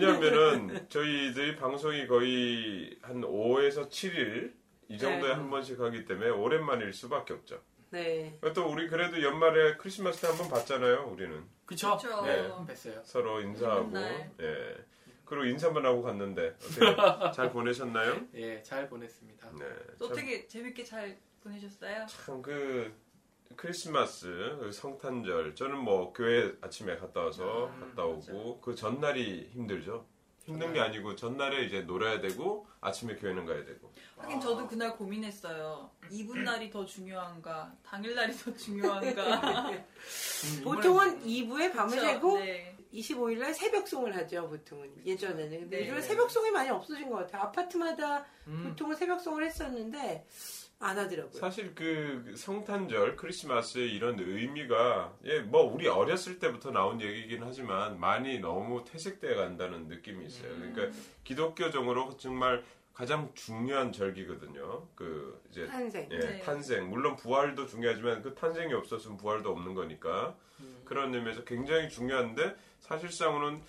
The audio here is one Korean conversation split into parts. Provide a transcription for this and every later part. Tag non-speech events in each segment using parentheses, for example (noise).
왜냐면은 저희들이 방송이 거의 한 5에서 7일 이 정도에 네. 한 번씩 하기 때문에 오랜만일 수밖에 없죠. 네. 또 우리 그래도 연말에 크리스마스 때 한 번 봤잖아요, 우리는. 그쵸? 그쵸. 네. 뵀어요 서로 인사하고. 맨날. 예. 그리고 인사만 하고 갔는데 어떻게 (laughs) 잘 보내셨나요? 예 잘 보냈습니다 네. 또 되게 재밌게 잘 보내셨어요? 참 그 크리스마스 그 성탄절 저는 뭐 교회 아침에 갔다 와서 음, 갔다 오고 그 전날이 힘들죠. 힘든 게 아니고 전날에 이제 놀아야 되고 아침에 교회는 가야 되고. 하긴 저도 그날 고민했어요. 이분 날이 더 중요한가, 당일 날이 더 (laughs) 중요한가. 음, 보통은 2부에 밤을? 새고 네. 25일 날 새벽송을 하죠, 보통은. 예전에는. 근데 네. 요즘은 새벽송이 많이 없어진 것 같아요. 아파트마다 음, 보통은 새벽송을 했었는데 안 하더라고요. 사실 그 성탄절 크리스마스의 이런 의미가 예 뭐 우리 어렸을 때부터 나온 얘기긴 하지만 많이 너무 퇴색돼 간다는 느낌이 있어요. 그러니까 기독교적으로 정말 가장 중요한 절기거든요. 그 이제 탄생. 예, 네. 탄생. 물론 부활도 중요하지만 그 탄생이 없었으면 부활도 없는 거니까. 음. 그런 의미에서 굉장히 중요한데 사실상으로는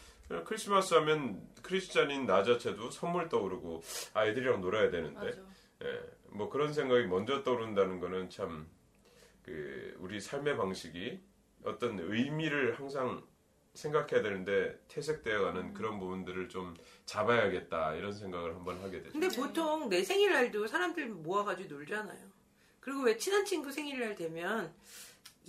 크리스마스 하면 크리스찬인 나 자체도 선물 떠오르고 아이들이랑 놀아야 되는데 맞아. 예, 뭐 그런 생각이 먼저 떠오른다는 거는 참 그 우리 삶의 방식이 어떤 의미를 항상 생각해야 되는데 퇴색되어 가는 그런 부분들을 좀 잡아야겠다 이런 생각을 한번 하게 되죠. 근데 보통 내 생일날도 사람들 모아가지고 놀잖아요. 그리고 왜 친한 친구 생일날 되면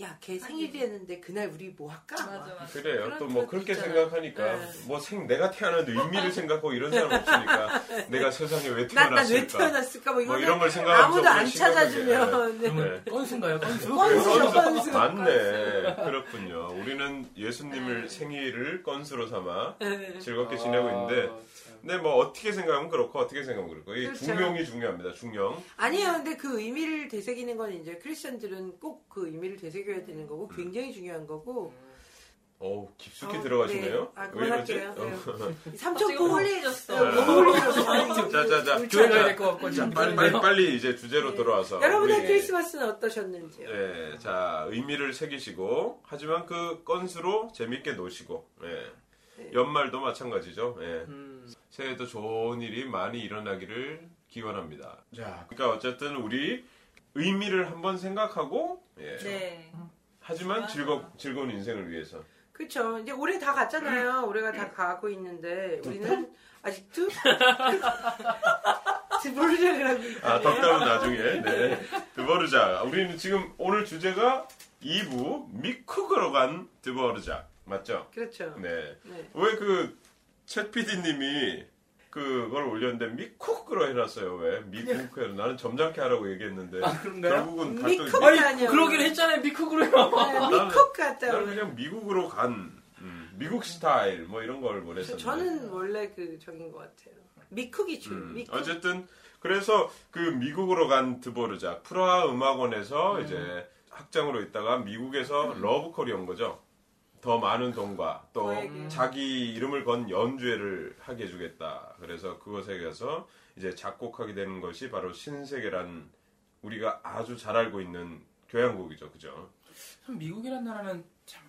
야, 걔 생일이었는데 그날 우리 뭐 할까? 맞아, 맞아. 그래요. 또 뭐 그렇게 있잖아요. 생각하니까 네. 뭐생 내가 태어난 의미를 생각하고 이런 사람 없으니까 (laughs) 내가 세상에 왜 난, 난왜 태어났을까? 태어났을까? 뭐 뭐 이런 걸 생각하면서 아무도 안 찾아주면. 네. 그러면 건수인가요 건수? 건수죠, 건수. 맞네. 그렇군요. 우리는 예수님을 네. 생일을 건수로 삼아 네. 즐겁게 지내고 있는데 아, 참. 근데 뭐 어떻게 생각하면 그렇고 어떻게 생각하면 그렇고 이 그렇죠. 중용이 중요합니다. 중용. 아니에요. 근데 그 의미를 되새기는 건 이제 크리스천들은 꼭 그 의미를 되새 겨야 되는 거고 음. 굉장히 중요한 거고. 어우 깊숙이 어, 들어가시네요. 네. 아? 그만할게요. 어. 네. (laughs) 삼천포 홀리해졌어. 네. 너무 홀리해서 자자자 교회 가야 될 것 같고 자, 빨리 빨리 빨리 이제 주제로 돌아와서 여러분의 우리, 크리스마스는 어떠셨는지요? 예, 자 의미를 새기시고 하지만 그 건수로 재밌게 노시고 예. 네. 연말도 마찬가지죠. 예. 음, 새해도 좋은 일이 많이 일어나기를 기원합니다. 자, 그러니까 어쨌든 우리 의미를 한번 생각하고 예. 네. 하지만 맞아. 즐거 즐거운 인생을 위해서 그렇죠. 이제 올해 다 갔잖아요. 올해가 다 가고 있는데 우리는 아직도 (laughs) 모르려고 아 덕담은 나중에 네 드버르자 우리는 지금 오늘 주제가 2부 미쿡으로 간 드버르자 맞죠? 그렇죠. 네. 네. 왜 그 챗 PD님이 그걸 올렸는데 미쿡으로 해놨어요. 왜 미쿡으로 나는 점잖게 하라고 얘기했는데 아 그런가요? 결국은 미쿡 아니. 그러긴 했잖아요 미쿡으로요 네, 미국 갔다 나는. 그냥 미국으로 간 음, 미국 스타일 뭐 이런 걸 보냈었는데 저는 원래 그 적인 것 같아요. 미쿡이 주. 음, 미쿡. 어쨌든 그래서 그 미국으로 간 드보르작 프라하 음악원에서 음. 이제 학장으로 있다가 미국에서 러브콜이 온 거죠. 더 많은 돈과 또 저에게. 자기 이름을 건 연주회를 하게 해주겠다. 그래서 그것에 가서 이제 작곡하게 되는 것이 바로 신세계란 우리가 아주 잘 알고 있는 교향곡이죠, 그죠? 참 미국이란 나라는 참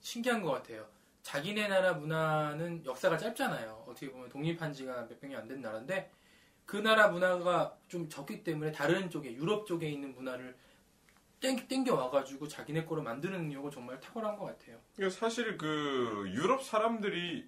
신기한 것 같아요. 자기네 나라 문화는 역사가 짧잖아요. 어떻게 보면 독립한 지가 몇백 년 안 된 나라인데 그 나라 문화가 좀 적기 때문에 다른 쪽에 유럽 쪽에 있는 문화를 땡, 땡겨 와가지고 자기네 거로 만드는 능력은 정말 탁월한 것 같아요. 그러니까 사실 그 유럽 사람들이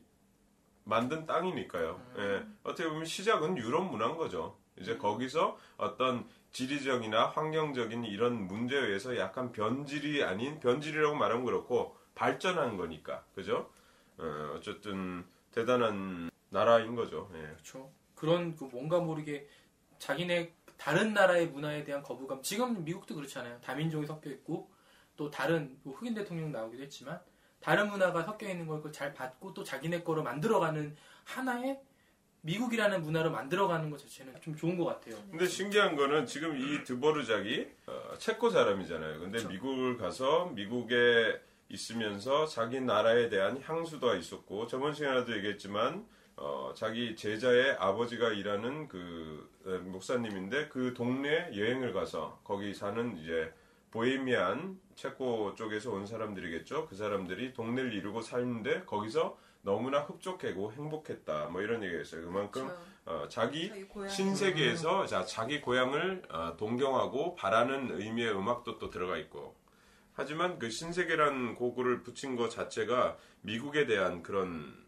만든 땅이니까요. 음. 예, 어떻게 보면 시작은 유럽 문화인 거죠. 이제 거기서 어떤 지리적이나 환경적인 이런 문제에 의해서 약간 변질이 아닌 변질이라고 말하면 그렇고 발전한 거니까 그죠? 어, 어쨌든 대단한 나라인 거죠. 예. 그렇죠. 그런 그 뭔가 모르게 자기네 다른 나라의 문화에 대한 거부감. 지금 미국도 그렇잖아요. 다민족이 섞여 있고 또 다른 뭐 흑인 대통령 나오기도 했지만 다른 문화가 섞여 있는 걸 잘 받고 또 자기네 거로 만들어가는 하나의 미국이라는 문화로 만들어가는 것 자체는 좀 좋은 것 같아요. 근데 신기한 거는 지금 이 드보르작이 어, 체코 사람이잖아요. 근데 그렇죠. 미국을 가서 미국에 있으면서 자기 나라에 대한 향수도 있었고 저번 시간에도 얘기했지만 어, 자기 제자의 아버지가 일하는 그 에, 목사님인데 그 동네 여행을 가서 거기 사는 이제 보헤미안 체코 쪽에서 온 사람들이겠죠. 그 사람들이 동네를 이루고 살는데 거기서 너무나 흡족하고 행복했다. 뭐 이런 얘기가 있어요. 그만큼 그렇죠. 어, 자기 자기. 신세계에서 자, 자기 고향을 어, 동경하고 바라는 의미의 음악도 또 들어가 있고 하지만 그 신세계란 곡을 붙인 것 자체가 미국에 대한 그런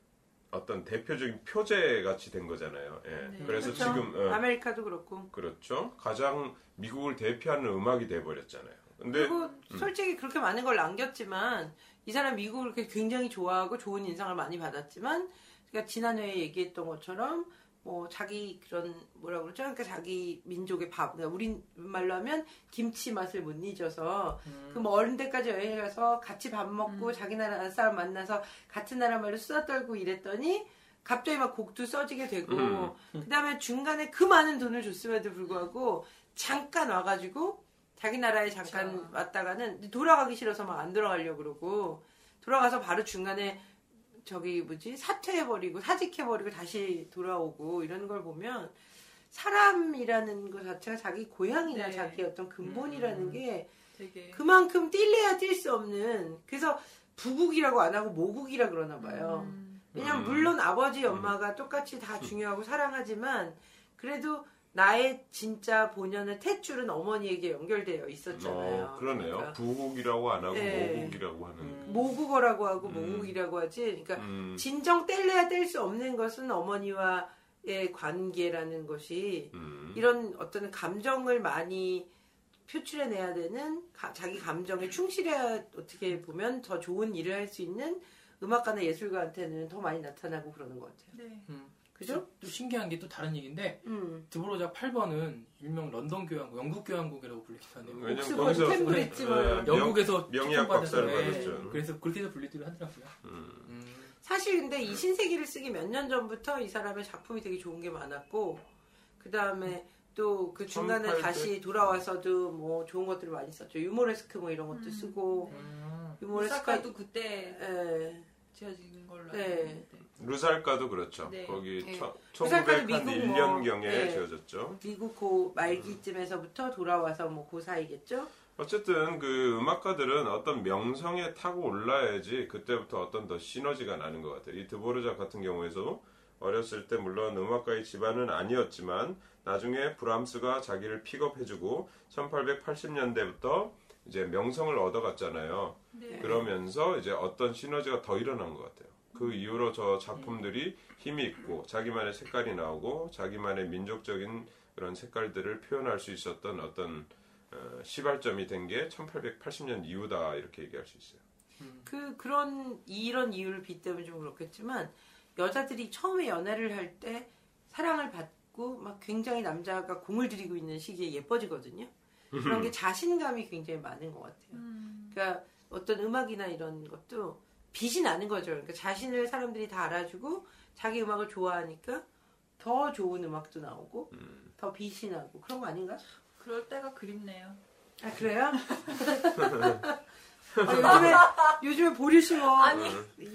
어떤 대표적인 표제 같이 된 거잖아요. 예. 네. 그래서 그렇죠. 지금 어, 아메리카도 그렇고. 그렇죠. 가장 미국을 대표하는 음악이 돼 버렸잖아요. 근데 그리고 솔직히 그렇게 많은 걸 남겼지만 이 사람 미국을 굉장히 좋아하고 좋은 인상을 많이 받았지만 그러니까 지난해에 얘기했던 것처럼 뭐 자기 그런 뭐라 그러죠? 그러니까 자기 민족의 밥, 그러니까 우리 말로 하면 김치 맛을 못 잊어서 그뭐 어른 때까지 여행 가서 같이 밥 먹고 자기 나라 사람 만나서 같은 나라 말로 수다 떨고 이랬더니 갑자기 막 곡도 써지게 되고 음. 그다음에 중간에 그 많은 돈을 줬음에도 불구하고 잠깐 와가지고 자기 나라에 잠깐 그쵸. 왔다가는 돌아가기 싫어서 막 안 돌아가려고 그러고 돌아가서 바로 중간에 저기 뭐지 사퇴해버리고 사직해버리고 다시 돌아오고 이런 걸 보면 사람이라는 것 자체가 자기 고향이나 네. 자기 어떤 근본이라는 음. 게 되게 그만큼 뛸래야 뛸 수 없는 그래서 부국이라고 안 하고 모국이라 그러나 봐요. 음, 왜냐면 음. 물론 아버지 엄마가 똑같이 다 중요하고 사랑하지만 그래도 나의 진짜 본연의 탯줄은 어머니에게 연결되어 있었잖아요. 어, 그러네요. 그러니까 부국이라고 안 하고 네. 모국이라고 하는. 음. 모국어라고 하고 음. 모국이라고 하지. 그러니까 음, 진정 뗄래야 뗄 수 없는 것은 어머니와의 관계라는 것이 음. 이런 어떤 감정을 많이 표출해내야 되는 가- 자기 감정에 충실해야 어떻게 보면 더 좋은 일을 할 수 있는 음악가나 예술가한테는 더 많이 나타나고 그러는 것 같아요. 네. 음. 그죠? 또 신기한 게 또 다른 얘기인데 음. 드보로작 8번은 일명 런던 교향곡, 영국 교향곡이라고 불리기도 하네요. 왜냐면 옥스퍼드, 거기서 캠브리지 뭐 이런 명- 영국에서 명예학 추천받아서, 박사를 예, 받았죠. 그래서 그렇게 해서 분리들을 하더라고요. 음. 음. 사실 근데 이 신세기를 쓰기 몇 년 전부터 이 사람의 작품이 되게 좋은 게 많았고 그 다음에 또 그 중간에 1800? 다시 돌아와서도 뭐 좋은 것들을 많이 썼죠. 유모레스크 뭐 이런 것도 음. 쓰고 음. 유모레스크 오사카도 그때 예. 지어진 걸로 알고 네. 있는데. 루살카도 그렇죠. 네. 거기 네. 천- 루살카도 1901년경에 미국 뭐, 네. 지어졌죠. 미국 고 말기쯤에서부터 돌아와서 뭐그 사이겠죠. 어쨌든 그 음악가들은 어떤 명성에 타고 올라야지 그때부터 어떤 더 시너지가 나는 것 같아요. 이 드보르작 같은 경우에도 어렸을 때 물론 음악가의 집안은 아니었지만 나중에 브람스가 자기를 픽업해주고 1880년대부터 이제 명성을 얻어갔잖아요. 네. 그러면서 이제 어떤 시너지가 더 일어난 것 같아요. 그 이후로 저 작품들이 힘이 있고 자기만의 색깔이 나오고 자기만의 민족적인 그런 색깔들을 표현할 수 있었던 어떤 어, 시발점이 된 게 1880년 이후다 이렇게 얘기할 수 있어요. 그 그런 이런 이유를 빗대면 좀 그렇겠지만 여자들이 처음에 연애를 할 때 사랑을 받고 막 굉장히 남자가 공을 들이고 있는 시기에 예뻐지거든요. 그런 게 (laughs) 자신감이 굉장히 많은 것 같아요. 음, 그러니까 어떤 음악이나 이런 것도 빛이 나는 거죠. 그러니까 자신을 사람들이 다 알아주고 자기 음악을 좋아하니까 더 좋은 음악도 나오고 더 빛이 나고 그런 거 아닌가? 그럴 때가 그립네요. 아 그래요? (laughs) 아, 요즘에 요즘에 보리 씨 뭐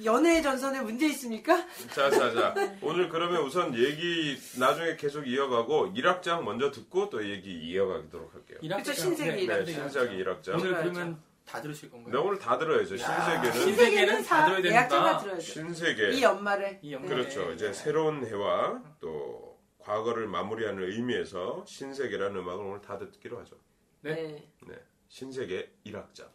연애 전선에 문제 있습니까? 자, 자, 자. 오늘 그러면 우선 얘기 나중에 계속 이어가고 1악장 먼저 듣고 또 얘기 이어가도록 할게요. 일학장. 그쵸, 신세계 네, 일학장. 네, 신세계 신세기 일학장. 1악장. 오늘. 그러면 다 들으실 건가요? 네, 오늘 다 들어야죠. 신세계는 신세계는 다 들어야 예약자가 되는구나. 들어야죠. 신세계. 이 연말에 이 연말에. 그렇죠. 이제 새로운 해와 또 과거를 마무리하는 의미에서 신세계라는 음악을 오늘 다 듣기로 하죠. 네. 네. 네. 신세계 1악장.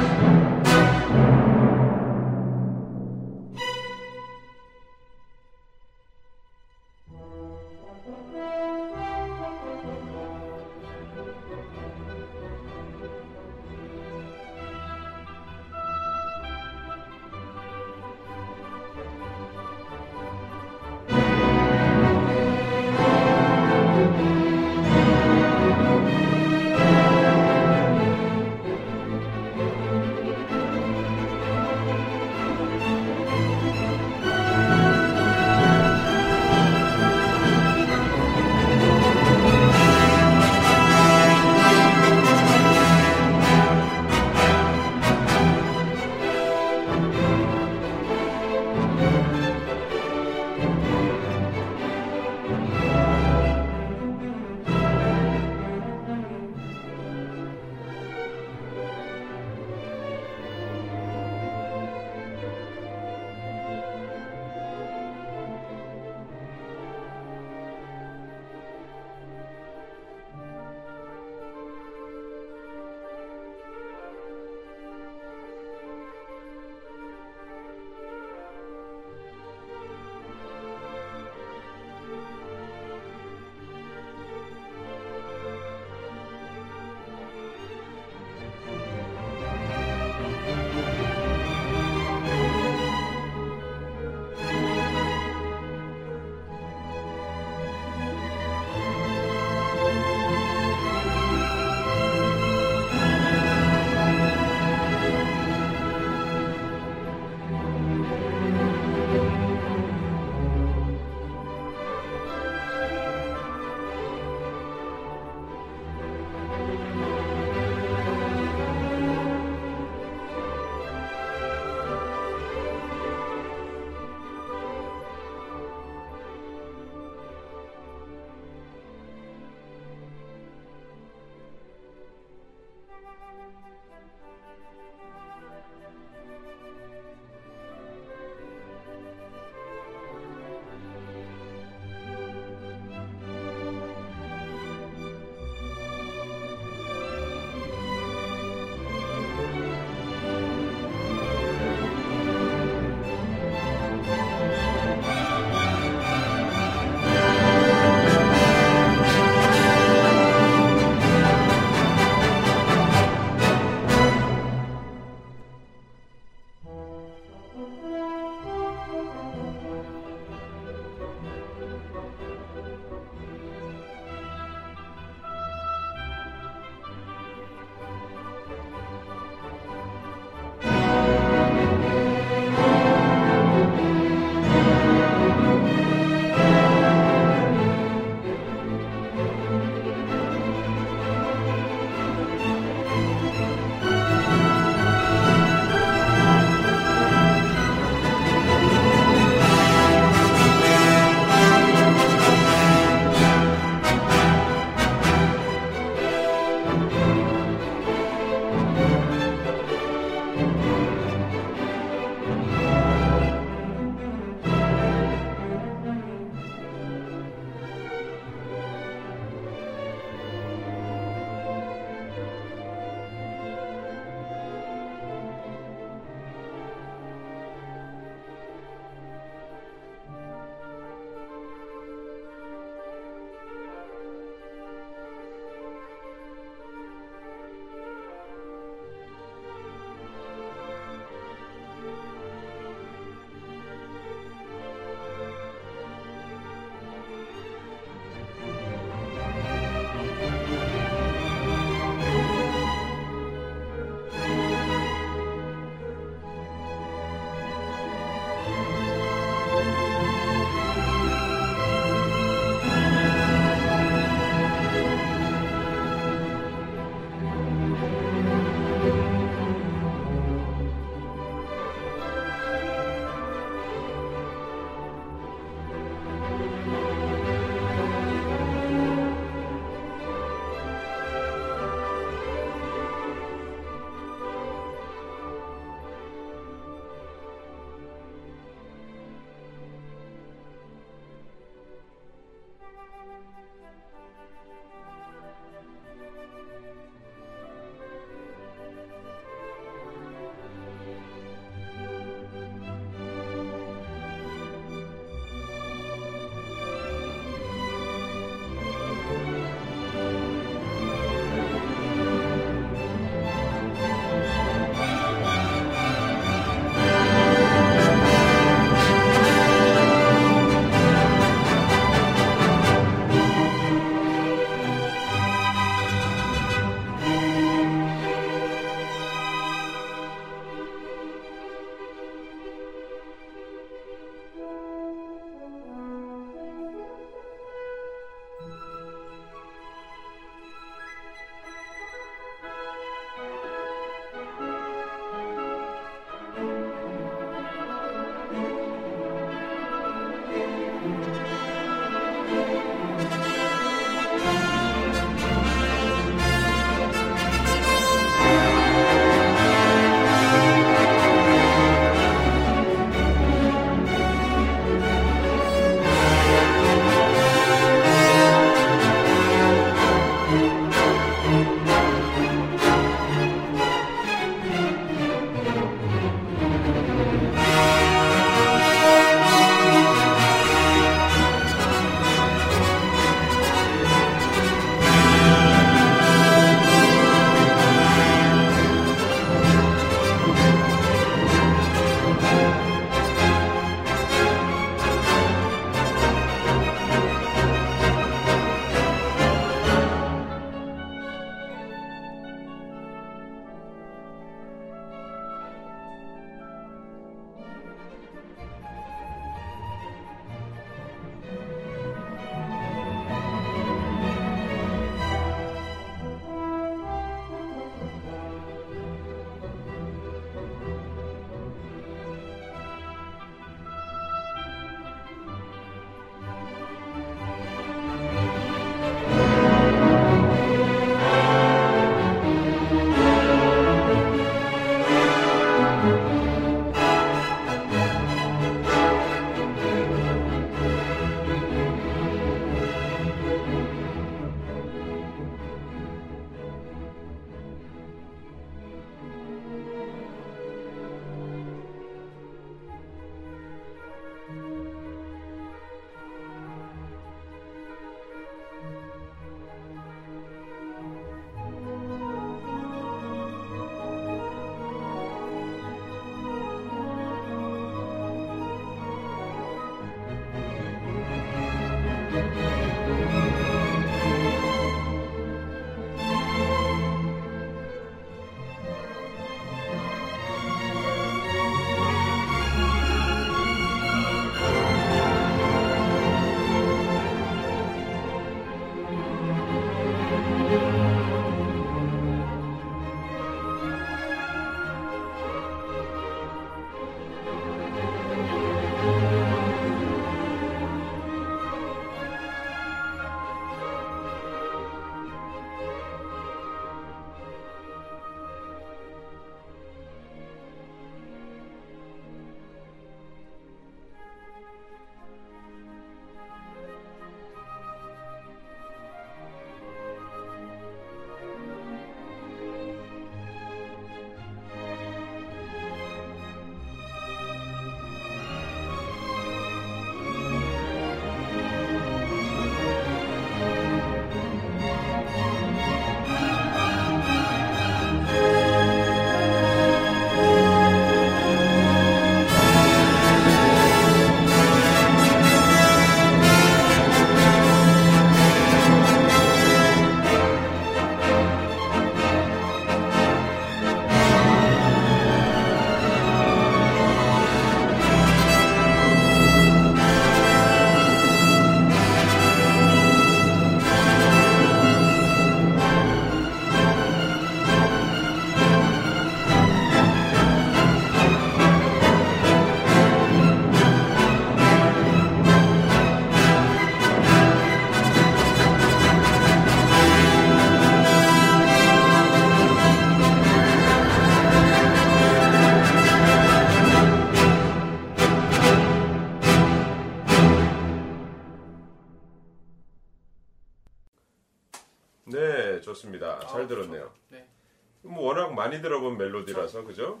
멜로디라서 그죠?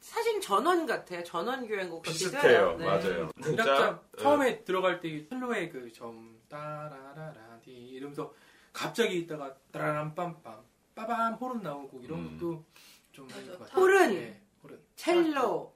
사실 전원 같아요. 전원 교향곡 비슷해요. 네. 맞아요. 일악장 어, 처음에 들어갈 때 첼로의 그점 따라라라디 이러면서 갑자기 있다가 따라람 빰빰 빠밤 호른 나오고 이런 음. 것도 좀 맞아. 좋은 것 같아요. 호른, 네, 호른. 첼로,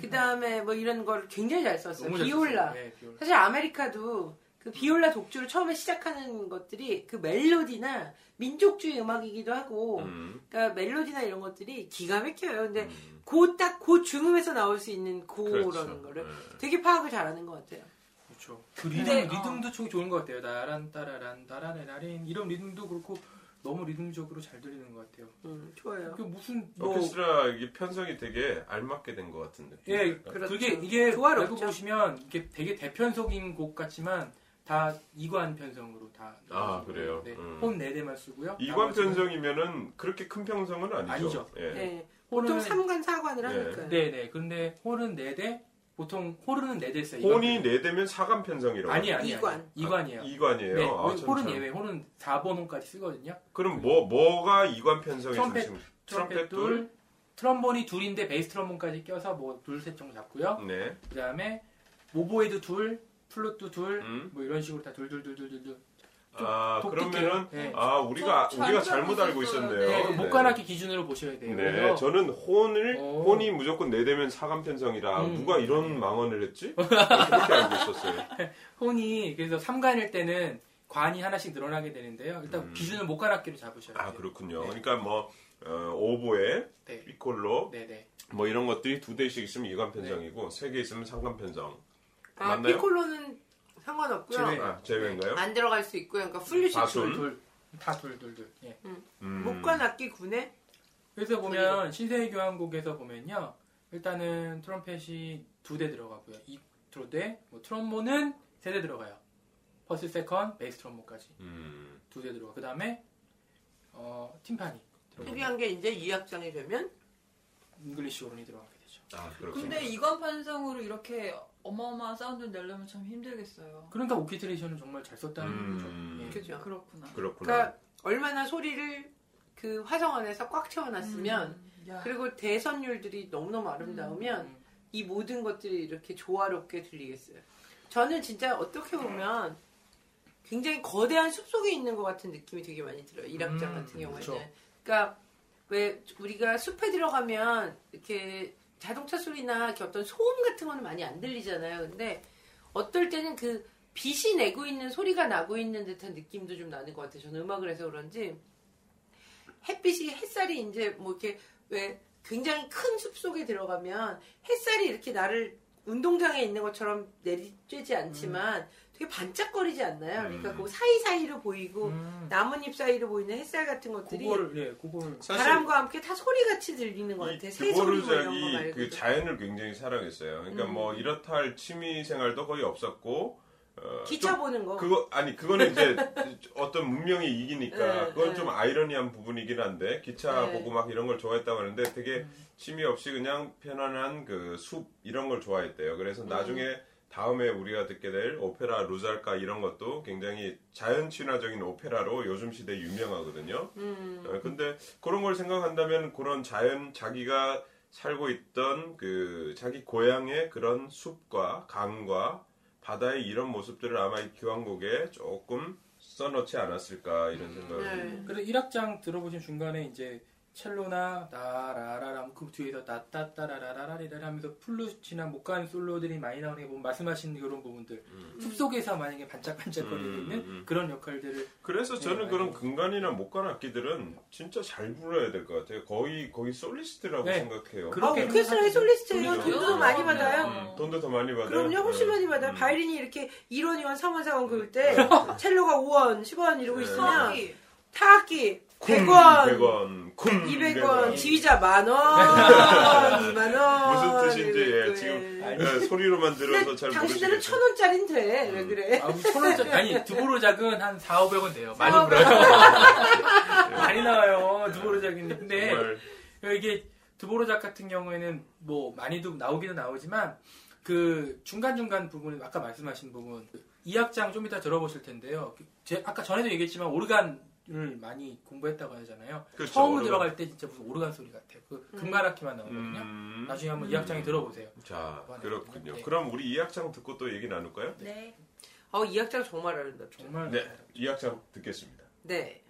그 다음에 뭐 이런 걸 굉장히 잘 썼어요. 비올라. 썼어요. 네, 비올라. 사실 아메리카도 그 비올라 독주를 처음에 시작하는 것들이 그 멜로디나 민족주의 음악이기도 하고, 음, 그러니까 멜로디나 이런 것들이 기가 막혀요. 근데 음, 그딱그 중음에서 나올 수 있는 그런 그렇죠. 거를 네. 되게 파악을 잘하는 것 같아요. 그렇죠. 그 리듬 근데, 리듬도 좀 좋은 것 같아요. 따란 따라란 따라레라린 이런 리듬도 그렇고 너무 리듬적으로 잘 들리는 것 같아요. 음, 좋아요. 그 무슨 뭐 오케스트라 이게 편성이 되게 알맞게 된 것 같은 느낌. 예, 그렇죠. 그게 이게 조화롭죠. 알고 보시면 이게 되게 대편성인 곡 같지만 다 이관 편성으로 다. 아, 그래요? 네, 음. 혼4 대만 쓰고요. 이관 편성이면은 그렇게 큰 편성은 아니죠. 아니죠. 예. 네. 보통 혼은 3관, 4관을 네. 하니까. 네, 네. 근데 홀은 4대 보통 홀은 4대 써요. 혼이 이관 네 대면 사관 편성이라고. 아니 아니 이관. 아니. 이관이에요. 이관이에요. 네, 아, 참, 홀은 참. 예외. 홀은 4번 혼까지 쓰거든요. 그럼 뭐 뭐가 이관 편성의 트럼펫, 중심? 트럼펫 둘, 트럼본이 둘인데 베이스 트럼본까지 껴서 뭐 둘 셋 정도 잡고요. 네. 그다음에 모보에도 둘, 플루트 둘, 음. 뭐 이런 식으로 다 둘둘둘둘 둘. 좀 아. 그러면은 네. 아 우리가 좀 우리가 잘못 알고. 있었네요. 네, 네. 목관악기 기준으로 보셔야 돼요. 네, 그래서 저는 혼을 오. 혼이 무조건 네 대면 사관 편성이라 음. 누가 이런 망언을 했지? (laughs) 그렇게 알고 있었어요. (laughs) 혼이 그래서 3관일 때는 관이 하나씩 늘어나게 되는데요. 일단 음. 기준을 목관악기로 잡으셔야 돼요. 아 그렇군요. 네. 그러니까 뭐 어, 오보에 네. 피콜로 네, 네. 뭐 이런 것들이 두 대씩 있으면 이관 편성이고 세 개 있으면 삼관 편성. 아, 맞나요? 피콜로는 상관없고요. 제외. 아 제외인가요? 안 들어갈 수 있고요. 그러니까 플룻이 바순. 둘, 둘. 다 둘, 둘, 둘. 예. 음. 목관 악기 군에 그래서 보면 신세계 교향곡에서 보면요. 일단은 트럼펫이 두 대 들어가고요. 이두 대, 뭐 트럼본은 세 대 들어가요. first second, 베이스 트럼본까지 음. 두 대 들어가. 그 다음에 어, 팀파니 특이한 게 이제 2악장이 되면 잉글리시 호른이 들어가게 되죠. 아 그렇군요. 근데 이관 편성으로 이렇게 어마어마한 사운드를 내려면 참 힘들겠어요. 그러니까 orchestration은 정말 잘 썼다는 음. 거죠. 예. 그죠. 그렇구나. 그렇구나. 그러니까 얼마나 소리를 그 화성 안에서 꽉 채워놨으면 음, 야. 그리고 대선율들이 너무너무 아름다우면 음. 이 모든 것들이 이렇게 조화롭게 들리겠어요. 저는 진짜 어떻게 보면 굉장히 거대한 숲 속에 있는 것 같은 느낌이 되게 많이 들어요. 음, 같은 경우에는. 그쵸. 그러니까 왜 우리가 숲에 들어가면 이렇게 자동차 소리나 어떤 소음 같은 거는 많이 안 들리잖아요. 근데 어떨 때는 그 빛이 내고 있는 소리가 나고 있는 듯한 느낌도 좀 나는 것 같아요. 저는 음악을 해서 그런지 햇빛이 햇살이 이제 뭐 이렇게 왜 굉장히 큰 숲 속에 들어가면 햇살이 이렇게 나를 운동장에 있는 것처럼 내리쬐지 않지만 되게 반짝거리지 않나요? 그러니까 음. 그 사이사이로 보이고 음. 나뭇잎 사이로 보이는 햇살 같은 것들이 그걸 예, 그걸 바람과 함께 다 소리같이 들리는 것이 같아요. 뭐 말고. 그 자연을 굉장히 사랑했어요. 그러니까 음. 뭐 이렇다 할 취미 생활도 거의 없었고 어, 기차 좀 보는 거. 그거 아니 그거는 이제 (laughs) 어떤 문명이 이기니까 네, 그건 네. 좀 아이러니한 부분이긴 한데 기차 네. 보고 막 이런 걸 좋아했다고 하는데 되게 취미 없이 그냥 편안한 그 숲 이런 걸 좋아했대요. 그래서 음. 나중에 다음에 우리가 듣게 될 오페라 루잘까 이런 것도 굉장히 자연 친화적인 오페라로 요즘 시대에 유명하거든요. 음. 어, 근데 그런 걸 생각한다면 그런 자연 자기가 살고 있던 그 자기 고향의 그런 숲과 강과 바다의 이런 모습들을 아마 이 교향곡에 조금 써놓지 않았을까 이런 생각을 네. 그래서 1악장 들어보신 중간에 이제 첼로나 나라라람 그 뒤에서 따따따라라라리라 하면서 플루치나 목간 솔로들이 많이 나오는 게 보면 말씀하신 이런 부분들 음. 숲속에서 만약에 반짝반짝거리고 음, 있는 음. 그런 역할들을 그래서 네, 저는. 그런 근간이나 목간 악기들은 진짜 잘 불러야 될 것 같아요. 거의 거의 솔리스트라고 네. 생각해요. 아, 그렇게 오케스트라의 솔리스트예요. 그렇죠. 돈도 많이 받아요. 음, 돈도 더 많이 받아요. 그럼요, 훨씬 네. 많이 받아요. 음. 바이린이 이렇게 1원, 2원, 3원, 4원 그럴 때 첼로가 5원, 10원 이러고 네. 있으면 타악기 쿵, 100원, 100원, 쿵, 200원, 200원. 지휘자 만원, 2만원. (laughs) 무슨 뜻인지, 예, 지금 예, 소리로만 들어서 잘 당신들은 모르시겠어요. 천 원짜리인데 왜 그래? 아, 천 원짜리 아니 (laughs) 두보로작은 한 4, 500원 돼요. 많이 아, 불어요. (laughs) 많이 나와요. 두보로작인데 근데 정말 이게 드보로작 같은 경우에는 뭐 많이도 나오기는 나오지만 그 중간중간 부분 아까 말씀하신 부분 이 악장 좀 이따 들어보실 텐데요. 그제 아까 전에도 얘기했지만 오르간 를 많이 공부했다고 하잖아요. 그렇죠. 처음 오르간. 들어갈 때 진짜 무슨 오르간 소리 같아요. 그 금가락키만 나오거든요. 음. 나중에 한번 이 학장에 들어보세요. 자, 그렇군요. 네. 그럼 우리 이 학장 듣고 또 얘기 나눌까요? 네. 어, 이 학장 정말 아름답죠. 정말 네, 이 학장 듣겠습니다. 네.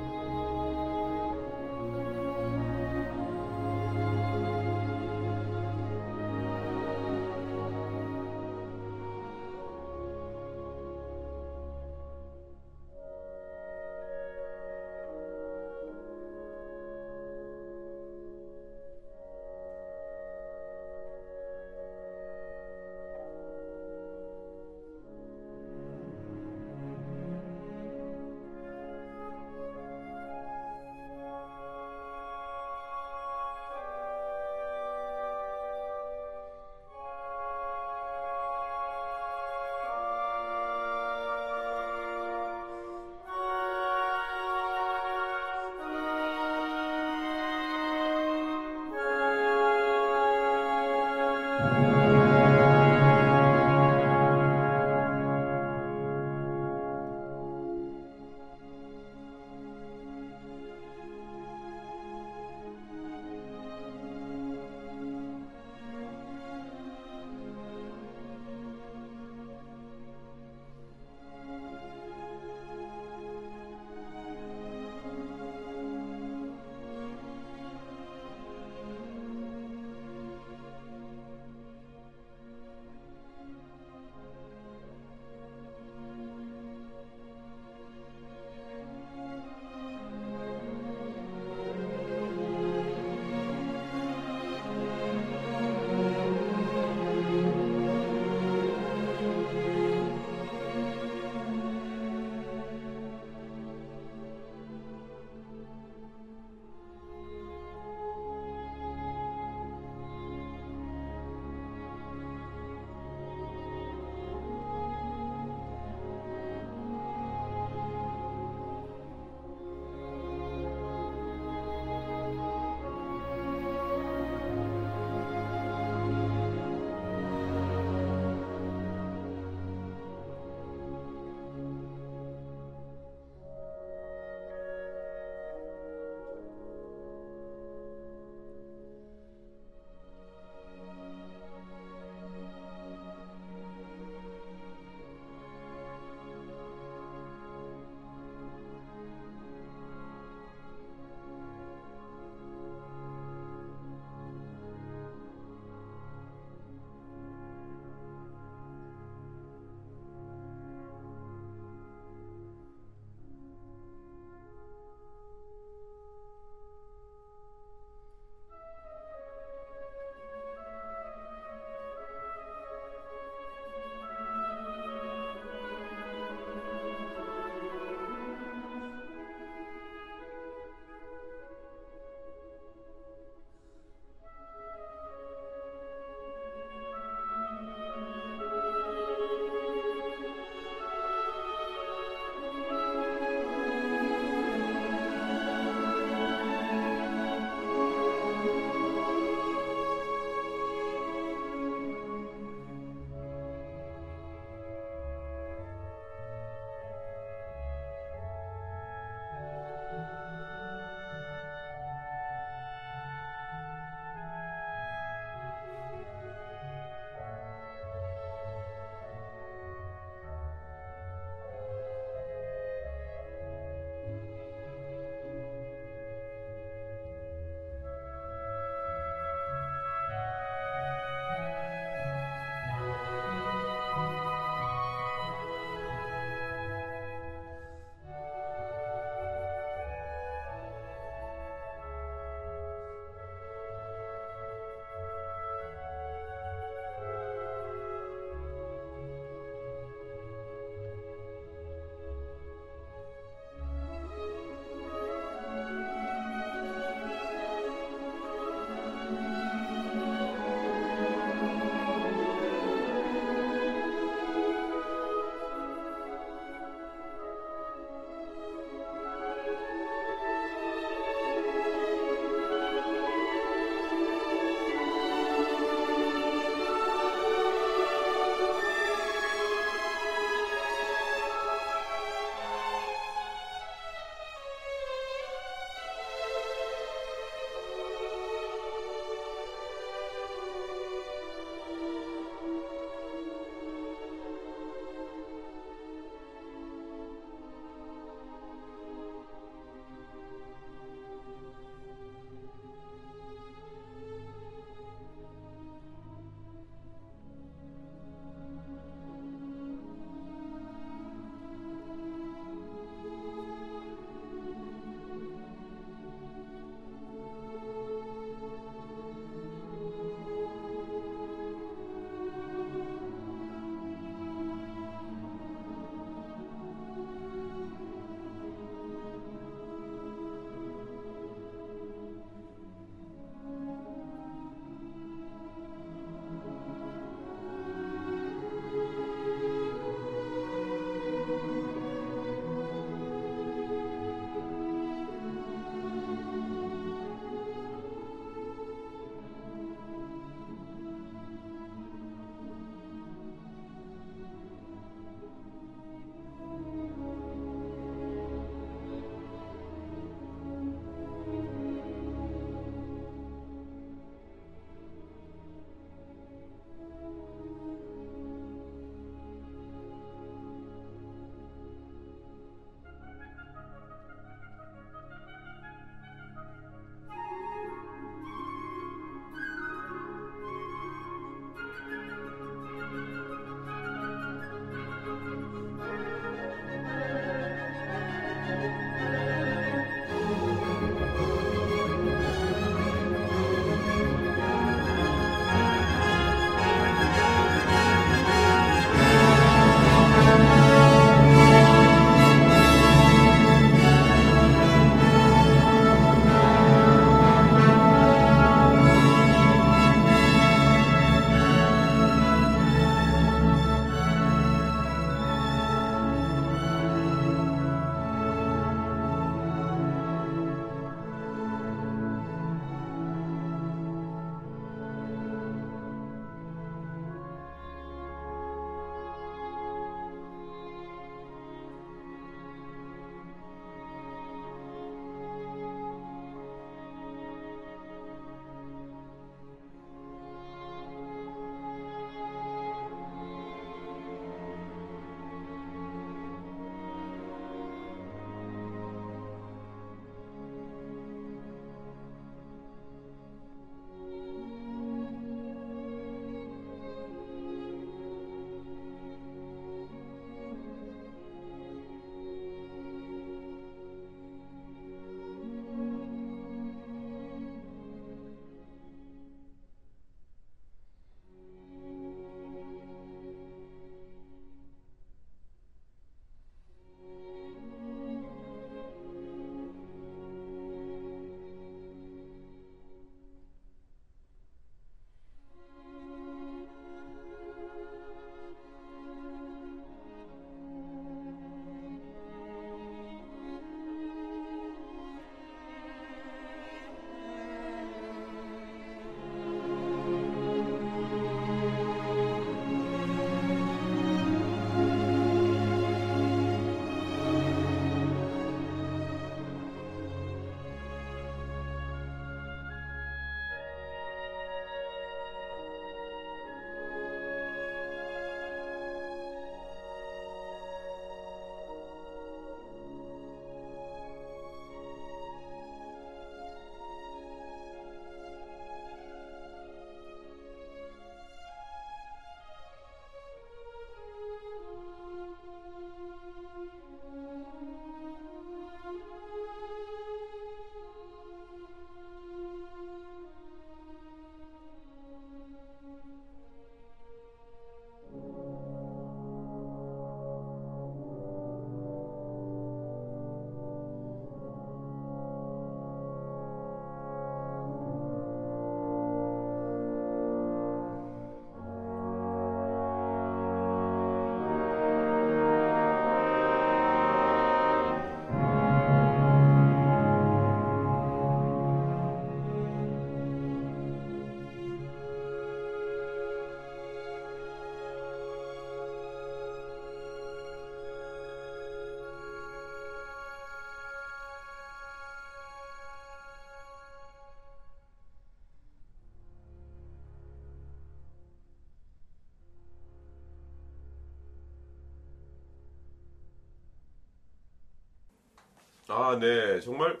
아, 네. 정말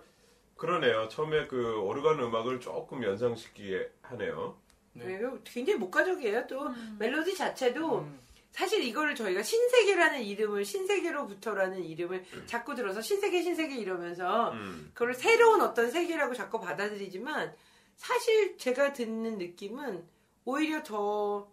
그러네요. 처음에 그 오르간 음악을 조금 연상시키게 하네요. 네. 그리고 굉장히 목가적이에요. 또 음. 멜로디 자체도 음, 사실 이거를 저희가 신세계라는 이름을 신세계로부터라는 이름을 자꾸 들어서 신세계 신세계 이러면서 음. 그걸 새로운 어떤 세계라고 자꾸 받아들이지만 사실 제가 듣는 느낌은 오히려 더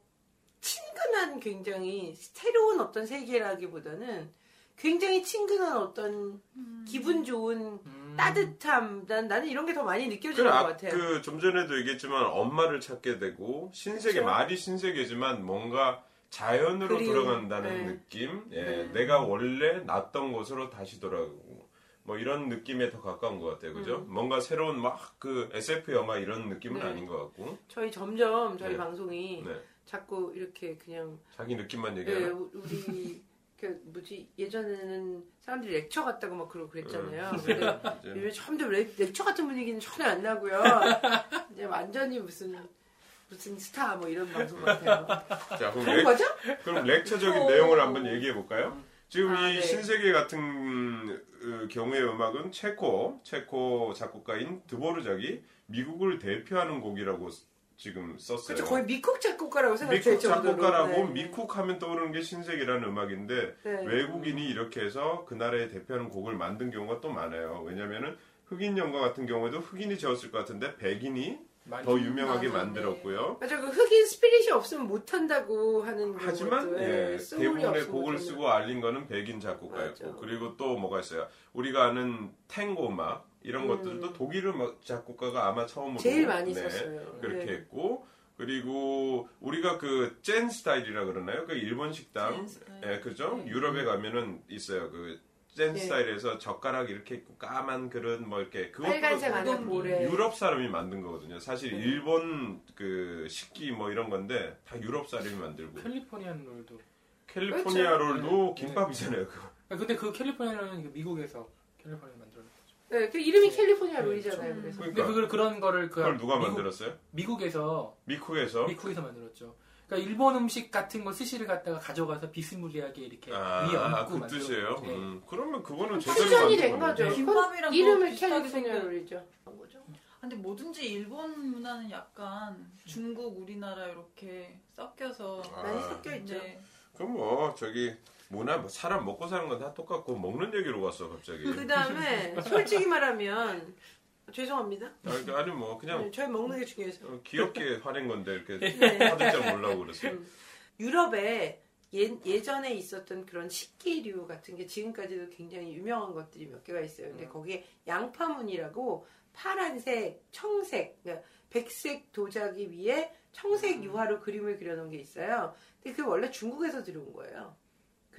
친근한 굉장히 새로운 어떤 세계라기보다는 굉장히 친근한 어떤 기분 좋은 음. 따뜻함 난, 나는 이런 게 더 많이 그, 느껴지는 것 아, 같아요. 그, 좀 전에도 얘기했지만, 엄마를 찾게 되고, 신세계, 그쵸. 말이 신세계지만, 뭔가 자연으로 그리움. 돌아간다는 네. 느낌? 예, 네. 내가 원래 났던 곳으로 다시 돌아가고, 뭐 이런 느낌에 더 가까운 것 같아요. 그죠? 뭔가 새로운 막 그 SF 영화 이런 느낌은 음. 네. 아닌 것 같고, 저희 점점 저희 네. 방송이 네. 자꾸 이렇게 그냥 자기 느낌만 네, 얘기하나? 우- 우리 그 뭐지 예전에는 사람들이 lecture 같다고 막 그러고 그랬잖아요. 음. 근데 요즘 점점 lec, lecture 같은 분위기는 전혀 안 나고요. 이제 완전히 무슨 무슨 스타 뭐 이런 방송 같아요. 자, 그럼 그런 lec, 거죠? 그럼 lecture적인 어. 내용을 한번 얘기해 볼까요? 지금 아, 이 네. 신세계 같은 어, 경우의 음악은 체코, 체코 작곡가인 드보르작이 미국을 대표하는 곡이라고 스- 지금 썼어요. 그렇죠. 거의 미국 작곡가라고 생각될 미국. 작곡가라고 네. 미국 하면 떠오르는 게 신세계라는 음악인데 네. 외국인이 이렇게 해서 그 나라에 대표하는 곡을 만든 경우가 또 많아요. 왜냐면은 흑인 연가 같은 경우에도 흑인이 지었을 것 같은데 백인이 더 유명하게 맞아요. 만들었고요. 맞아 그 흑인 스피릿이 없으면 못한다고 하는 하지만 경우도, 예, 대부분의 곡을. 쓰고 알린 거는 백인 작곡가였고 맞아. 그리고 또 뭐가 있어요? 우리가 아는 탱고 음악 이런 음. 것들도 독일 음악 작곡가가 아마 처음으로 제일 많이 네, 썼어요. 그렇게 네. 했고 그리고 우리가 그 젠 스타일이라 그러나요? 그 일본 식당. 예, 그죠? 네. 유럽에 가면은 있어요. 그젠 네. 스타일에서 젓가락 이렇게 있고 까만 그릇 뭐 이렇게 그것도 빨간색 안에 우동기. 모래. 유럽 사람이 만든 거거든요. 사실 네. 일본 그 식기 뭐 이런 건데 다 유럽 사람이 만들고 캘리포니안 롤도. 캘리포니아 그렇죠. 롤도 네. 김밥이잖아요. 그거. 아, 근데 그 캘리포니아 롤은 그 미국에서 캘리포니아. 네, 그 이름이 네. 캘리포니아 네, 롤이잖아요. 좀- 그래서. 근데 그러니까 그걸 그런 거를 그 그걸 누가 미국, 만들었어요? 미국에서 미국에서 미국에서 만들었죠. 그러니까 일본 음식 같은 거 스시를 갖다가 가져가서 비스무리하게 이렇게 위에 아, 얹고 그 뜻이에요. 네. 음, 그러면 그거는 제대로 된. 거죠. 김밥이랑 이름을 캘리포니아 롤이죠. 그런 거죠. 근데 뭐든지 일본 문화는 약간 중국, 우리나라 이렇게 섞여서 아, 많이 섞여 있죠. 네. 그럼 뭐 저기 문화 뭐 사람 먹고 사는 건 다 똑같고 먹는 얘기로 갔어 갑자기. 그 다음에 솔직히 말하면 죄송합니다. 아니, 아니 뭐 그냥 네, 저희 먹는 게 중요해서. 어, 귀엽게 화낸 건데 이렇게 네. 받을 줄 몰라고 그랬어요. 음. 유럽에 예, 예전에 있었던 그런 식기류 같은 게 지금까지도 굉장히 유명한 것들이 몇 개가 있어요. 근데 음. 거기에 양파문이라고 파란색, 청색, 그러니까 백색 도자기 위에 청색 음. 유화로 그림을 그려놓은 게 있어요. 근데 그게 원래 중국에서 들어온 거예요.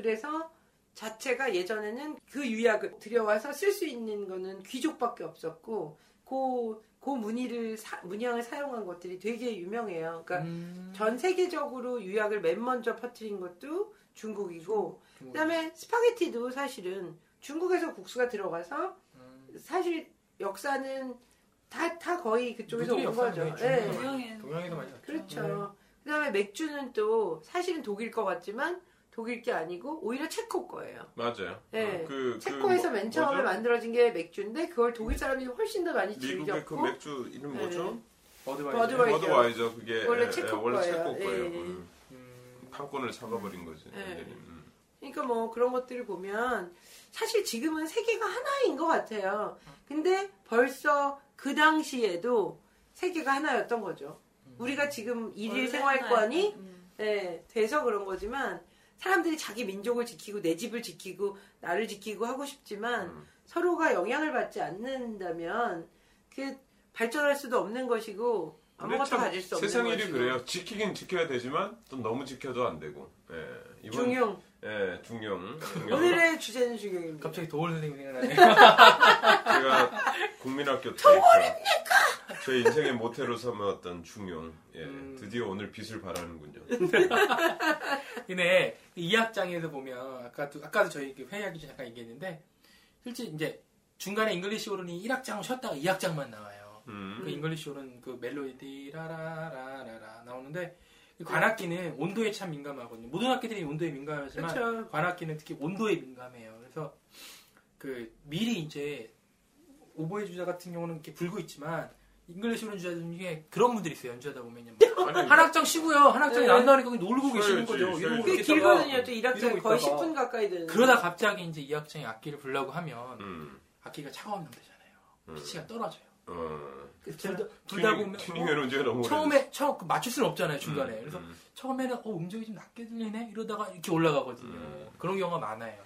그래서 자체가 예전에는 그 유약을 들여와서 쓸 수 있는 거는 귀족밖에 없었고 그, 그 무늬를 사- 문양을 사용한 것들이 되게 유명해요. 그러니까 음, 전 세계적으로 유약을 맨 먼저 퍼뜨린 것도 중국이고 중국. 그다음에 스파게티도 사실은 중국에서 국수가 들어가서 음, 사실 역사는 다, 다 거의 그쪽에서 온 거죠. 동양에 동양에서 많이 났죠. 그렇죠. 그다음에 맥주는 또 사실은 독일 거 같지만 독일 게 아니고 오히려 체코 거예요. 맞아요. 네. 어, 그, 그 체코에서 뭐- 맨 처음에 뭐죠? 만들어진 게 맥주인데 그걸 독일 사람이 훨씬 더 많이 미국의 그 즐겼고 맥주 이름 뭐죠? 버드와이저. 버드와이저. 버드와이저 그게 원래 예, 체코 예, 원래 거예요. 체코 거예요. 예, 예. 음. 음, 판권을 잡아버린 거지. 예. 완전히. 음. 그러니까 뭐 그런 것들을 보면 사실 지금은 세계가 하나인 것 같아요. 근데 벌써 그 당시에도 세계가 하나였던 거죠. 우리가 지금 일일 원래 생활권이 하나였던, 음. 네, 돼서 그런 거지만 사람들이 자기 민족을 지키고 내 집을 지키고 나를 지키고 하고 싶지만 음. 서로가 영향을 받지 않는다면 그 발전할 수도 없는 것이고 아무것도 참 가질 수 없는 세상 일이 것이고 그래요. 지키긴 지켜야 되지만 또 너무 지켜도 안 되고. 예. 이번 중용 예, 중용. 중용. 오늘의 주제는 중용입니다. 갑자기 도울 선생님 생각나네. 제가 국민학교 때 제 인생의 모태로 삼았던 중용. 예. 음. 드디어 오늘 빛을 발하는군요. (laughs) 근데 2악장에서 보면 아까도 아까도 저희 그 회의하기 전에 잠깐 얘기했는데 실제 이제 중간에 잉글리시 호른이 1악장 쉬었다가 2악장만 나와요. 음. 그 잉글리시 호른 그 멜로디 라라라라라 나오는데 이 관악기는 온도에 참 민감하거든요. 모든 악기들이 온도에 민감하지만 그렇죠. 관악기는 특히 온도에 민감해요. 그래서 그 미리 이제 오보에 주자 같은 경우는 이렇게 불고 있지만 잉글리시 호른 주자 중에 그런 분들이 있어요 연주하다 보면요. (laughs) 아니, 한 악장 쉬고요. 한 악장이 네. 난다니까 그냥 놀고 계시는 거죠. 있다가 길거든요. 또 1학년 이러고 거의 있다가 10분 가까이 되는. 그러다 갑자기 이제 2악장이 악기를 불라고 하면 음, 악기가 차가운 남자잖아요. 음. 피치가 떨어져요. 어. 불다 튜닝, 보면 너무 처음에 처음 그 맞출 수는 없잖아요. 중간에. 음, 그래서 음. 처음에는 어 음정이 좀 낮게 들리네 이러다가 이렇게 올라가거든요. 음. 그런 경우가 많아요.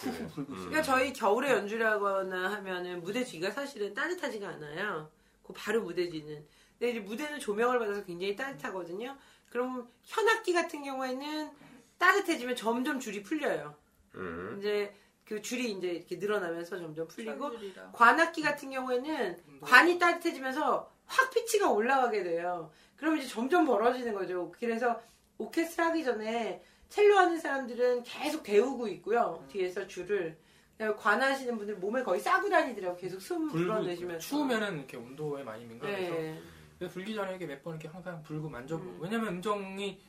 그래. 훅훅 불고 있어요. 그러니까 저희 겨울에 연주하거나 하면은 무대 뒤가 사실은 따뜻하지가 않아요. 그 바로 무대 뒤는. 근데 이제 무대는 조명을 받아서 굉장히 따뜻하거든요. 그럼 현악기 같은 경우에는 따뜻해지면 점점 줄이 풀려요. 음. 이제 그 줄이 이제 이렇게 늘어나면서 점점 풀리고 철줄이라. 관악기 같은 경우에는 관이 따뜻해지면서 확 피치가 올라가게 돼요. 그럼 이제 점점 벌어지는 거죠. 그래서 오케스트라 하기 전에 첼로 하는 사람들은 계속 데우고 있고요. 뒤에서 줄을. 그다음에 관하시는 분들 몸에 거의 싸고 다니더라고. 계속 숨 불고 불어내시면서. 추우면은 이렇게 온도에 많이 민감해서 네. 그래서 불기 전에 이렇게 몇 번 이렇게 항상 불고 만져보고 음. 왜냐면 음정이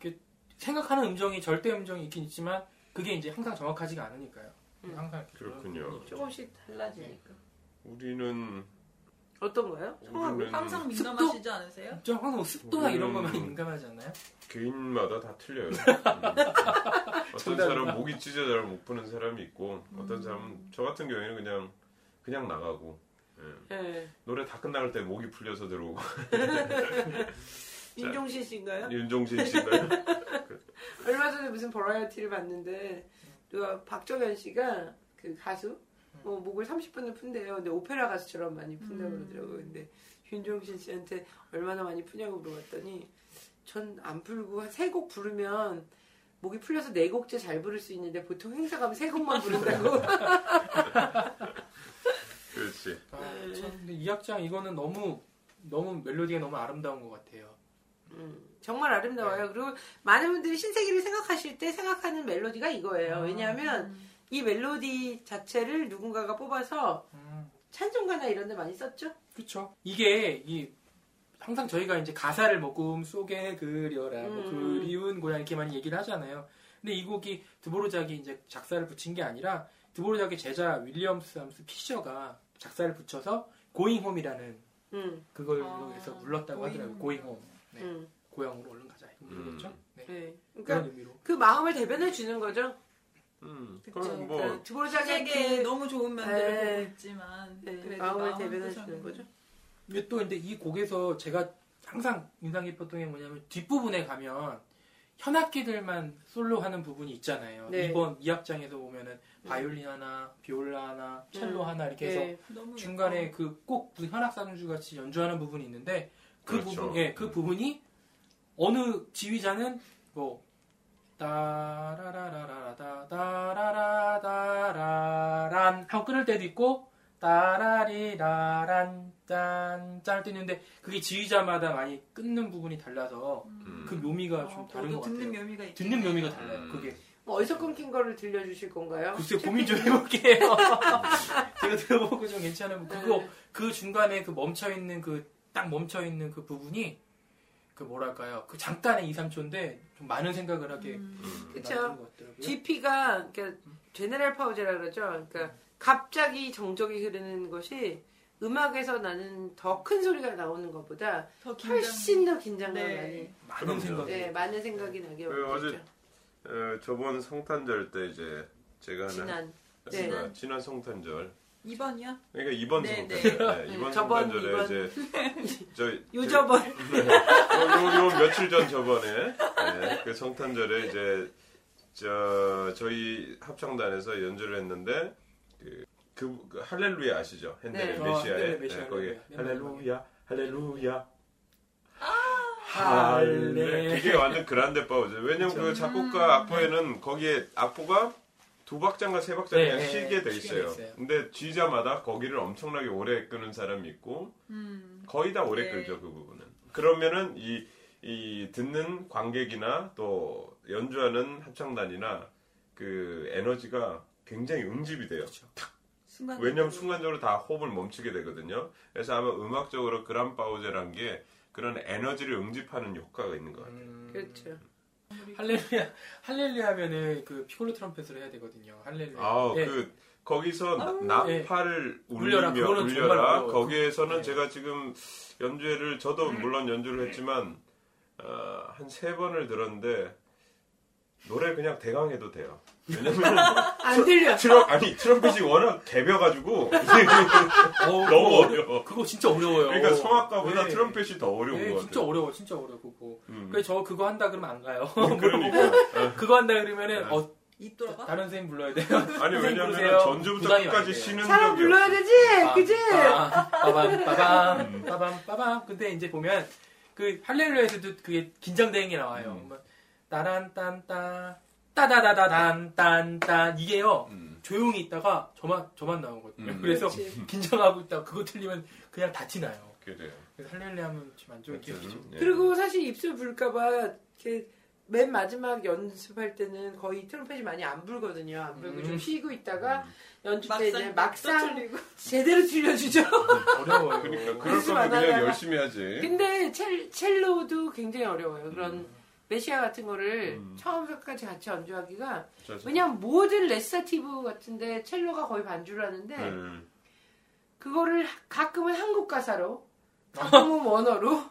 이렇게 생각하는 음정이 절대 음정이 있긴 있지만 그게 이제 항상 정확하지가 않으니까요. 음. 항상 그렇군요. 조금씩 달라지니까. 우리는 어떤가요? 성함이? 우리는 항상? 민감하시지 않으세요? 저 항상 습도나 이런 거 음. 민감하지 않나요? 개인마다 다 틀려요. (laughs) 음. 어떤. 사람은 목이 찢어 잘못 푸는 사람이 있고 어떤 사람은 저 같은 경우에는 그냥 그냥 나가고 예. 네. 노래 다 끝나갈 때 목이 풀려서 들어오고 (laughs) 윤종신 씨인가요? 윤종신 씨가요? (laughs) 얼마 전에 무슨 버라이어티를 봤는데 누가 박정현 씨가 그 가수 뭐 목을 30분을 푼대요. 근데 오페라 가수처럼 많이 푼다고 음. 그러더라고요. 근데 윤종신 씨한테 얼마나 많이 푸냐고 물어봤더니 전 안 풀고 한 세 곡 부르면 목이 풀려서 네 곡째 잘 부를 수 있는데 보통 행사 가면 세 곡만 부른다고. (laughs) 그렇지. 아, 네. 참, 근데 이 악장 이거는 너무 너무 멜로디가 너무 아름다운 것 같아요. 음, 정말 아름다워요. 그리고 많은 분들이 신세계를 생각하실 때 생각하는 멜로디가 이거예요. 아. 왜냐하면 음. 이 멜로디 자체를 누군가가 뽑아서 음, 찬송가나 이런 데 많이 썼죠? 그렇죠. 이게 이 항상 저희가 이제 가사를 뭐 꿈속에 그려라, 뭐 음. 그리운 고향 이렇게 많이 얘기를 하잖아요. 근데 이 곡이 드보르작이 이제 작사를 붙인 게 아니라 드보르작의 제자 윌리엄스 함스 피셔가 작사를 붙여서 고잉 홈이라는 음, 그걸로 아, 해서 불렀다고 Going 하더라고요. Home. 고잉 홈. 네. 음, 고향으로 얼른 가자. 이거죠. 음. 네. 네. 그런 그러니까 의미로. 그 마음을 대변해 주는 거죠. 음. 그럼 뭐그 드보르자기의 세계에 그 너무 좋은 면들을 네. 보고 있지만 네, 그래도 마음을 마음은 대변해 또 주는 거죠. 이게 또 근데 이 곡에서 제가 항상 인상 깊었던 게 뭐냐면 뒷부분에 가면 현악기들만 솔로 하는 부분이 있잖아요. 네. 이번 2악장에서 보면은 바이올린 하나, 비올라 하나, 첼로 음. 하나 이렇게 해서 네. 중간에 그꼭 무슨 현악 산주 같이 연주하는 부분이 있는데 그 그렇죠. 부분 예, 그 부분이 어느 지휘자는 뭐 따라라라라라다 따라라다라란 하고 끊을 때도 있고 따라리라란 짠짠 때 있는데 그게 지휘자마다 많이 끊는 부분이 달라서 음. 그 묘미가 좀 어, 다른 저도 것 같아요. 듣는 묘미가 있 듣는 묘미가 달라요. 음. 그게 뭐 어디서 끊긴 거를 들려주실 건가요? 글쎄 고민 좀 해볼게요. (laughs) 제가 들어보고 좀 괜찮으면 그거 네. 그 중간에 그 멈춰 있는 그 딱 멈춰 있는 그 부분이 그 뭐랄까요 그 잠깐의 2, 3초인데 좀 많은 생각을 하게 음. 음. 그쵸. GP가 그러니까 제네랄 파우제라 그러죠. 그러니까 갑자기 정적이 흐르는 것이 음악에서 나는 더 큰 소리가 나오는 것보다 더 긴장. 훨씬 더 긴장감을 네. 많이 많은. 생각이 네, 많은 생각이 나게 그 만들죠. 어, 저번 성탄절 때 이제 제가 하는 지난 네. 지난, 지난 성탄절 2번이요? 그러니까 이번 네, 성탄절 네, 네, 이번 저번, 성탄절에 이번. 이제 저 (laughs) 요저번 (laughs) 요, 요, 요 며칠 전 저번에 네, 그 성탄절에 이제 저 저희 합창단에서 연주를 했는데 그, 그, 그 할렐루야 아시죠? 핸델의 네. 어, 메시아의 네, 거기 네, 네. 할렐루야 할렐루야 할레 그게 완전 그란데 파우즈. 왜냐면 그 작곡가 악보에는 거기에 악보가 두 박자인가 세 박자 네, 그냥 네, 실게 돼 있어요. 돼 있어요. 근데 쥐자마다 거기를 엄청나게 오래 끄는 사람이 있고 음. 거의 다 오래 네. 끌죠 그 부분은. 그러면은 이, 이 듣는 관객이나 또 연주하는 합창단이나 그 에너지가 굉장히 응집이 돼요. 그렇죠. 순간 왜냐면 순간적으로 다 호흡을 멈추게 되거든요. 그래서 아마 음악적으로 그란 파우제란 게 그런 에너지를 응집하는 효과가 있는 것 같아요. 음, 그렇죠. 할렐루야 할렐루야 하면은 그 피콜로 트럼펫을 해야 되거든요. 할렐루야. 아, 예. 그 거기서 아우. 나, 나팔을 울려라. 울리며 울려라. 어려워요. 거기에서는 네. 제가 지금 연주회를 저도 물론 연주를 했지만 어, 한세 번을 들었는데 노래 그냥 대강 해도 돼요. 왜냐면 (laughs) 안 들려. 트럼 아니 트럼펫이 워낙 개벼가지고 (laughs) 어, 너무 어려워. 그거 진짜 어려워요. 그러니까 성악가보다 네. 트럼펫이 더 어려운 네, 것 진짜 같아요. 어려워, 진짜 어려워 그거. 음. 그래서 저 그거 한다 그러면 안 가요. (laughs) 그러니까 그거 한다 그러면은 네. 어입 돌아가? 다른 선생님 불러야 돼요. 아니 왜냐면. 전주부터 끝까지. 쉬는 사람 불러야. 되지, 그지? 아, 빠밤 빠밤 음. 빠밤 빠밤. 근데 이제 보면 그 할렐루야에서도 그게 긴장되는 게 나와요. 음. 뭐, 따란 딴따 따다다다단 딴딴 이게요. 음. 조용히 있다가 저만 저만 나오거든요. 음. 그래서 그렇지. (laughs) 긴장하고 있다 가 그거 틀리면 그냥 다 티 나요. 그래요. 그래서 할렐루야 하면 좀안 좋은 기억이죠. 예. 그리고 사실 입술 불까봐 이렇게 맨 마지막 연습할 때는 거의 트럼펫이 많이 안 불거든요. 안 불고 음. 좀 쉬고 있다가 음. 연주 때 이제 막상 막상. 제대로 들려주죠. (laughs) 어려워요. 그러니까 그럴 거면 안 그냥. 열심히 하지. 근데 첼, 첼로도 굉장히 어려워요. 그런 메시아 같은 거를 음. 처음부터까지 같이 연주하기가 자, 자. 왜냐면 모든 recitative 같은데 첼로가 거의 반주를 하는데 음. 그거를 가끔은 한국 가사로 가끔은 (laughs) 원어로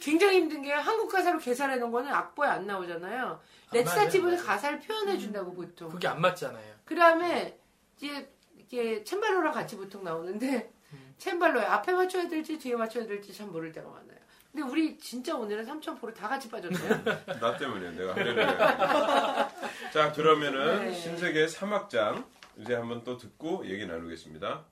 굉장히 힘든 게 한국 가사로 개사해 놓은 거는 악보에 안 나오잖아요. 안 recitative는 맞아요. 가사를 표현해 준다고 보통. 그게 안 맞잖아요. 그 다음에 이제 이게 쳄발로랑 같이 보통 나오는데 음. 쳄발로에 앞에 맞춰야 될지 뒤에 맞춰야 될지 참 모를 때가 많아요. 근데 우리 진짜 오늘은 삼천포로 다 같이 빠졌네요. (laughs) 나 때문에 내가 하려고 (laughs) 자 그러면은 네. 신세계 3악장 이제 한번 또 듣고 얘기 나누겠습니다.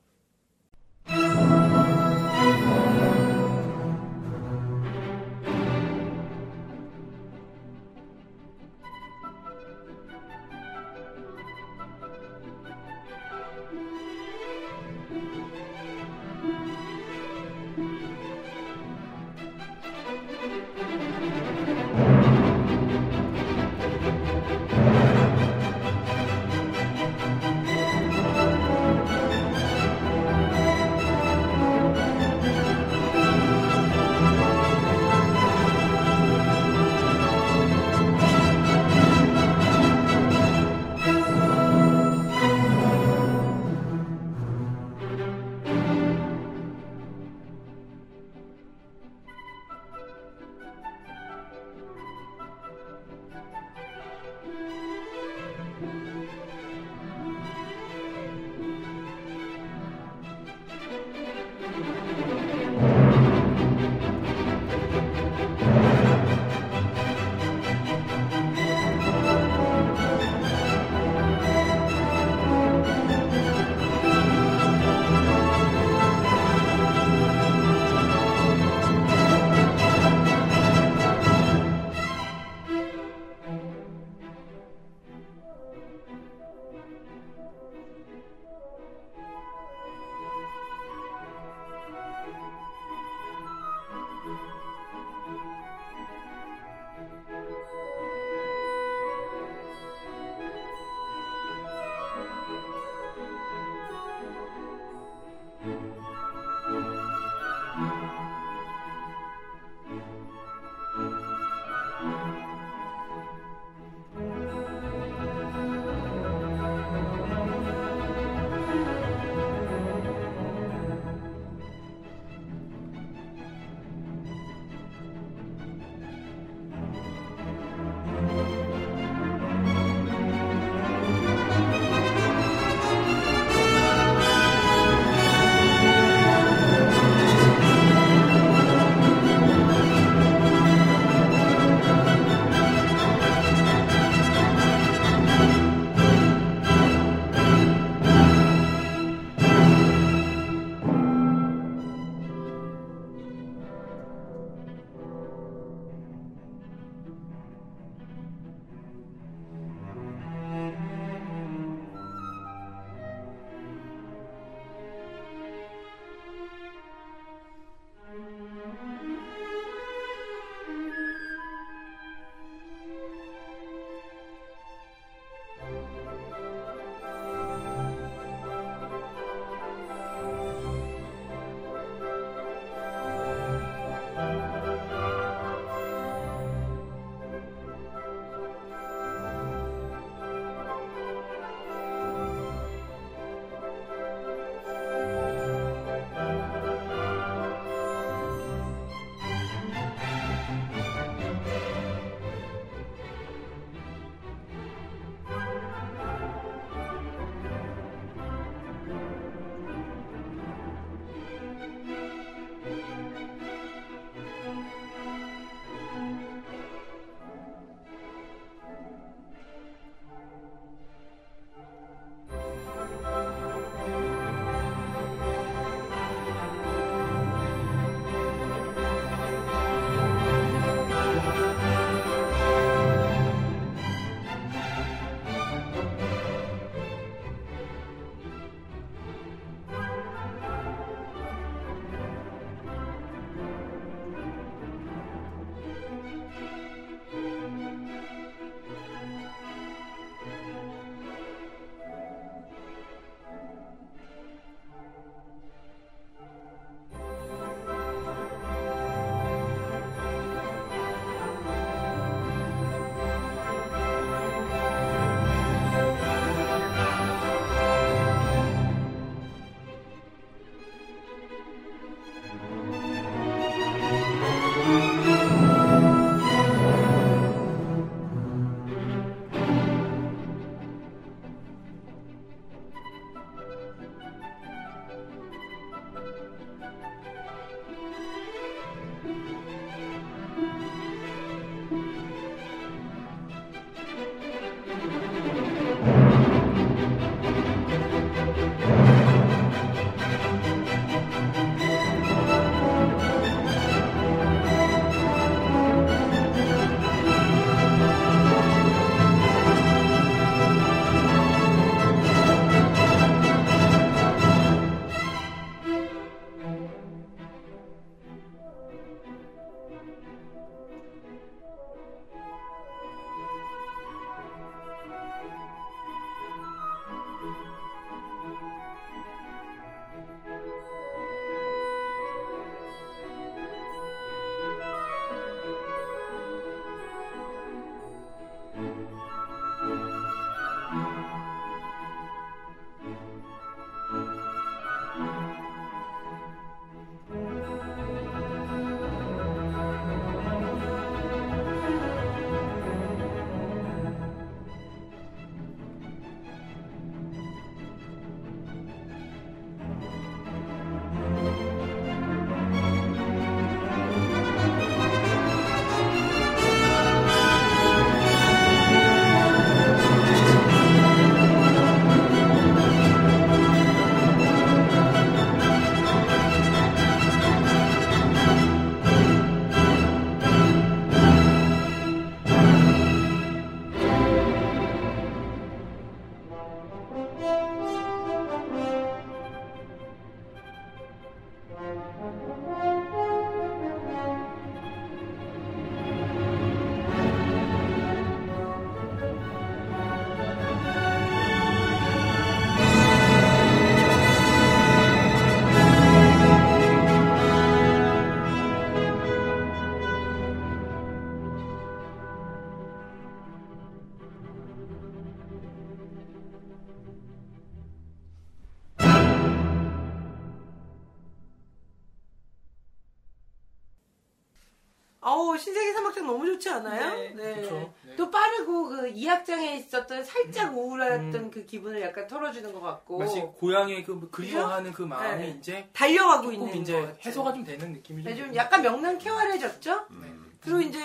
않아요? 네. 그렇죠. 네. 또 빠르고 그 2악장에 있었던 살짝 우울했던 음. 그 기분을 약간 털어주는 것 같고 마치 고향의 그 그리워하는 그 마음이 네. 이제 달려가고 있는 이제 것 같아요. 해소가 좀 되는 느낌이 네, 좀좀 약간 명랑쾌활해졌죠? 음. 그리고 이제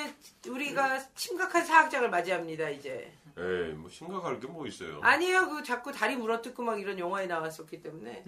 우리가 심각한 사학장을 맞이합니다 이제 에이, 뭐 심각할 게 뭐 있어요. 아니에요 그 자꾸 다리 물어뜯고 막 이런 영화에 나왔었기 때문에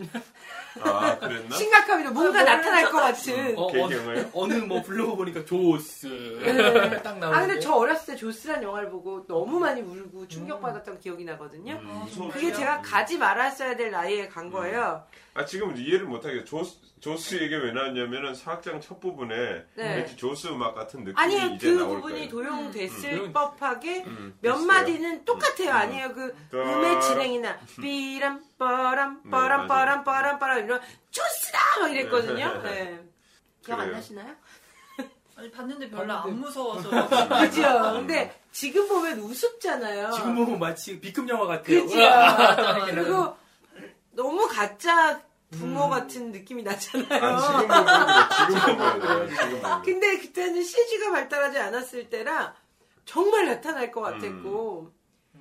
아, 그랬나? (laughs) 심각합니다 뭔가 아, 나타날 것 같은 어, 개경을? 어느 뭐 블로그 보니까 조스 네. 딱아 나오는데 근데 저 어렸을 때 조스란 영화를 보고 너무 많이 울고 충격받았던 기억이 나거든요 음, 무서워. 그게 제가 가지 말았어야 될 나이에 간 거예요 아 지금 이해를 못하겠어. 조스 조스 얘기 왜 나왔냐면은 사학장 첫 부분에 네. 왠지 조스 음악 같은 느낌이 아니에요 이제 그 나올 부분이 거예요. 도용됐을 음. 법하게 음, 몇 됐어요. 마디는 똑같아요. 음. 아니에요. 그 따- 음의 진행이나 삐람 빠람 네, 빠람. 빠람 빠람 빠람 이런 쪼스다 막 이랬거든요. 네. 네. (laughs) 기억 안. 나시나요? 아니 봤는데 별로 봤는데. 안 무서워서 (laughs) 그죠. 근데 지금 보면 우습잖아요. 지금 보면 마치 B급 영화 같아요. 그죠. (laughs) 그리고 너무 가짜 붕어 같은 느낌이 나잖아요. 아 지금. 지금 보면. 근데 그때는 CG가 발달하지 않았을 때라 정말 나타날 것 같았고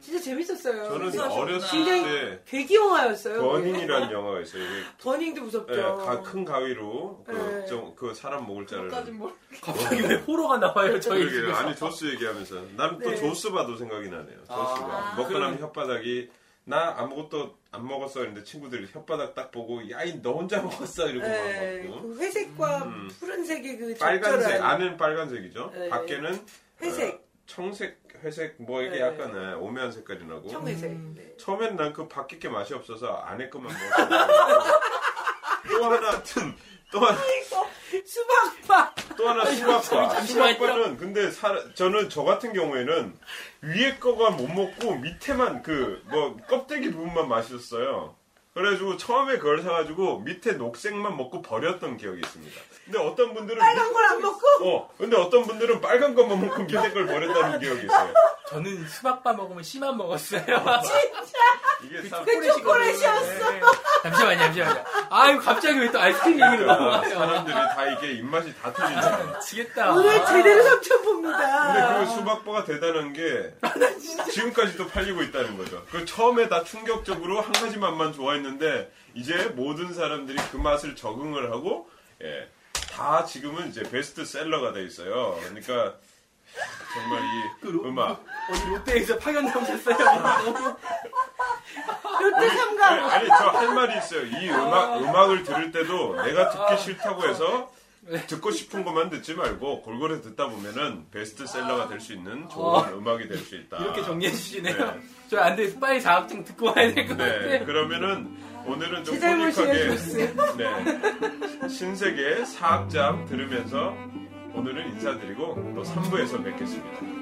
진짜 재밌었어요. 저는. 어렸을 굉장히 때 괴기 영화였어요. 버닝이라는 (laughs) 영화가 있어요. 이게 버닝도 무섭죠. 예, 가- 큰 가위로 그, 네. 좀, 그 사람 목을 그것까진 자르는. 뭘 갑자기 왜 호러가 나와요 저희 그러게요. 집에서? 아니 조스 얘기하면서 난 또 네. 조스 봐도 생각이 나네요. 조스가 아. 먹고 나면 그러네. 혓바닥이 나 아무것도 안 먹었어 했는데 친구들이 혓바닥 딱 보고 야이 너 혼자 먹었어 이러고 네, 막 먹고 그 회색과 음. 푸른색의 그 빨간색 적절한 안은 빨간색이죠. 네. 밖에는 회색, 어, 청색, 회색 뭐 이게 네. 약간 네, 오묘한 색깔이 나고 청회색. 음. 네. 처음엔 난 그 밖에 게 맛이 없어서 안에 것만 먹었어. (laughs) 또 하나 또 하나 수박바. 또 하나 수박바. 수박바는 근데 사, 저는 저 같은 경우에는 위에 거가 못 먹고 밑에만 그 뭐 껍데기 부분만 맛있었어요. 그래가지고 처음에 그걸 사가지고 밑에 녹색만 먹고 버렸던 기억이 있습니다. 근데 어떤 분들은 빨간 걸 안 먹고 어 근데 어떤 분들은 빨간 것만 먹고 밑에 걸 버렸다는 기억이 있어요. 저는 수박바 먹으면 씨만 먹었어요. 이게 참그 초콜릿이었어. 네. 잠시만요, 잠시만요. 아유, 갑자기 왜 또 아이스크림 얘기를 아, 넘어가요? 사람들이 다 이게 입맛이 다 틀리잖아. 지겠다. 오늘 제대로 삼천 봅니다. 근데 그 수박바가 대단한 게 지금까지도 팔리고 있다는 거죠. 그 처음에 다 충격적으로 한 가지 맛만 좋아했 는데 이제 모든 사람들이 그 맛을 적응을 하고 예, 다 지금은 이제 베스트셀러가 돼 있어요. 그러니까 정말 이 그 로- 음악 어디 롯데에서 파견 나오셨어요? (laughs) 롯데 아니, 삼각 아니 저 할 말이 있어요. 이 음악 음악을 들을 때도 내가 듣기 싫다고 해서 듣고 싶은 것만 듣지 말고 골고루 듣다 보면은 베스트셀러가 될 수 있는 좋은 음악이 될 수 있다. 이렇게 정리해 주시네요. 네. 저 안 돼. 빨리 자격증 듣고 와야 될것 네, 같아. 그러면은 오늘은 좀 포닉하게 네, 신세계 사악장 들으면서 오늘은 인사드리고 또 3부에서 뵙겠습니다.